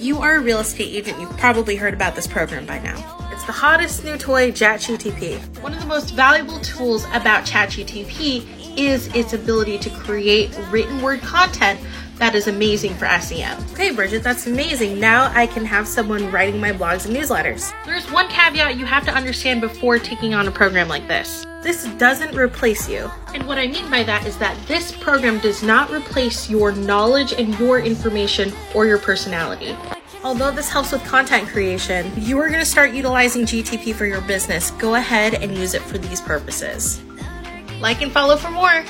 You are a real estate agent, you've probably heard about this program by now. It's the hottest new toy, ChatGTP. One of the most valuable tools about ChatGTP is its ability to create written word content that is amazing for SEM. Okay, Bridget, that's amazing. Now I can have someone writing my blogs and newsletters. There's one caveat you have to understand before taking on a program like this. This doesn't replace you. And what I mean by that is that this program does not replace your knowledge and your information or your personality. Although this helps with content creation, you are going to start utilizing GTP for your business. Go ahead and use it for these purposes. Like and follow for more.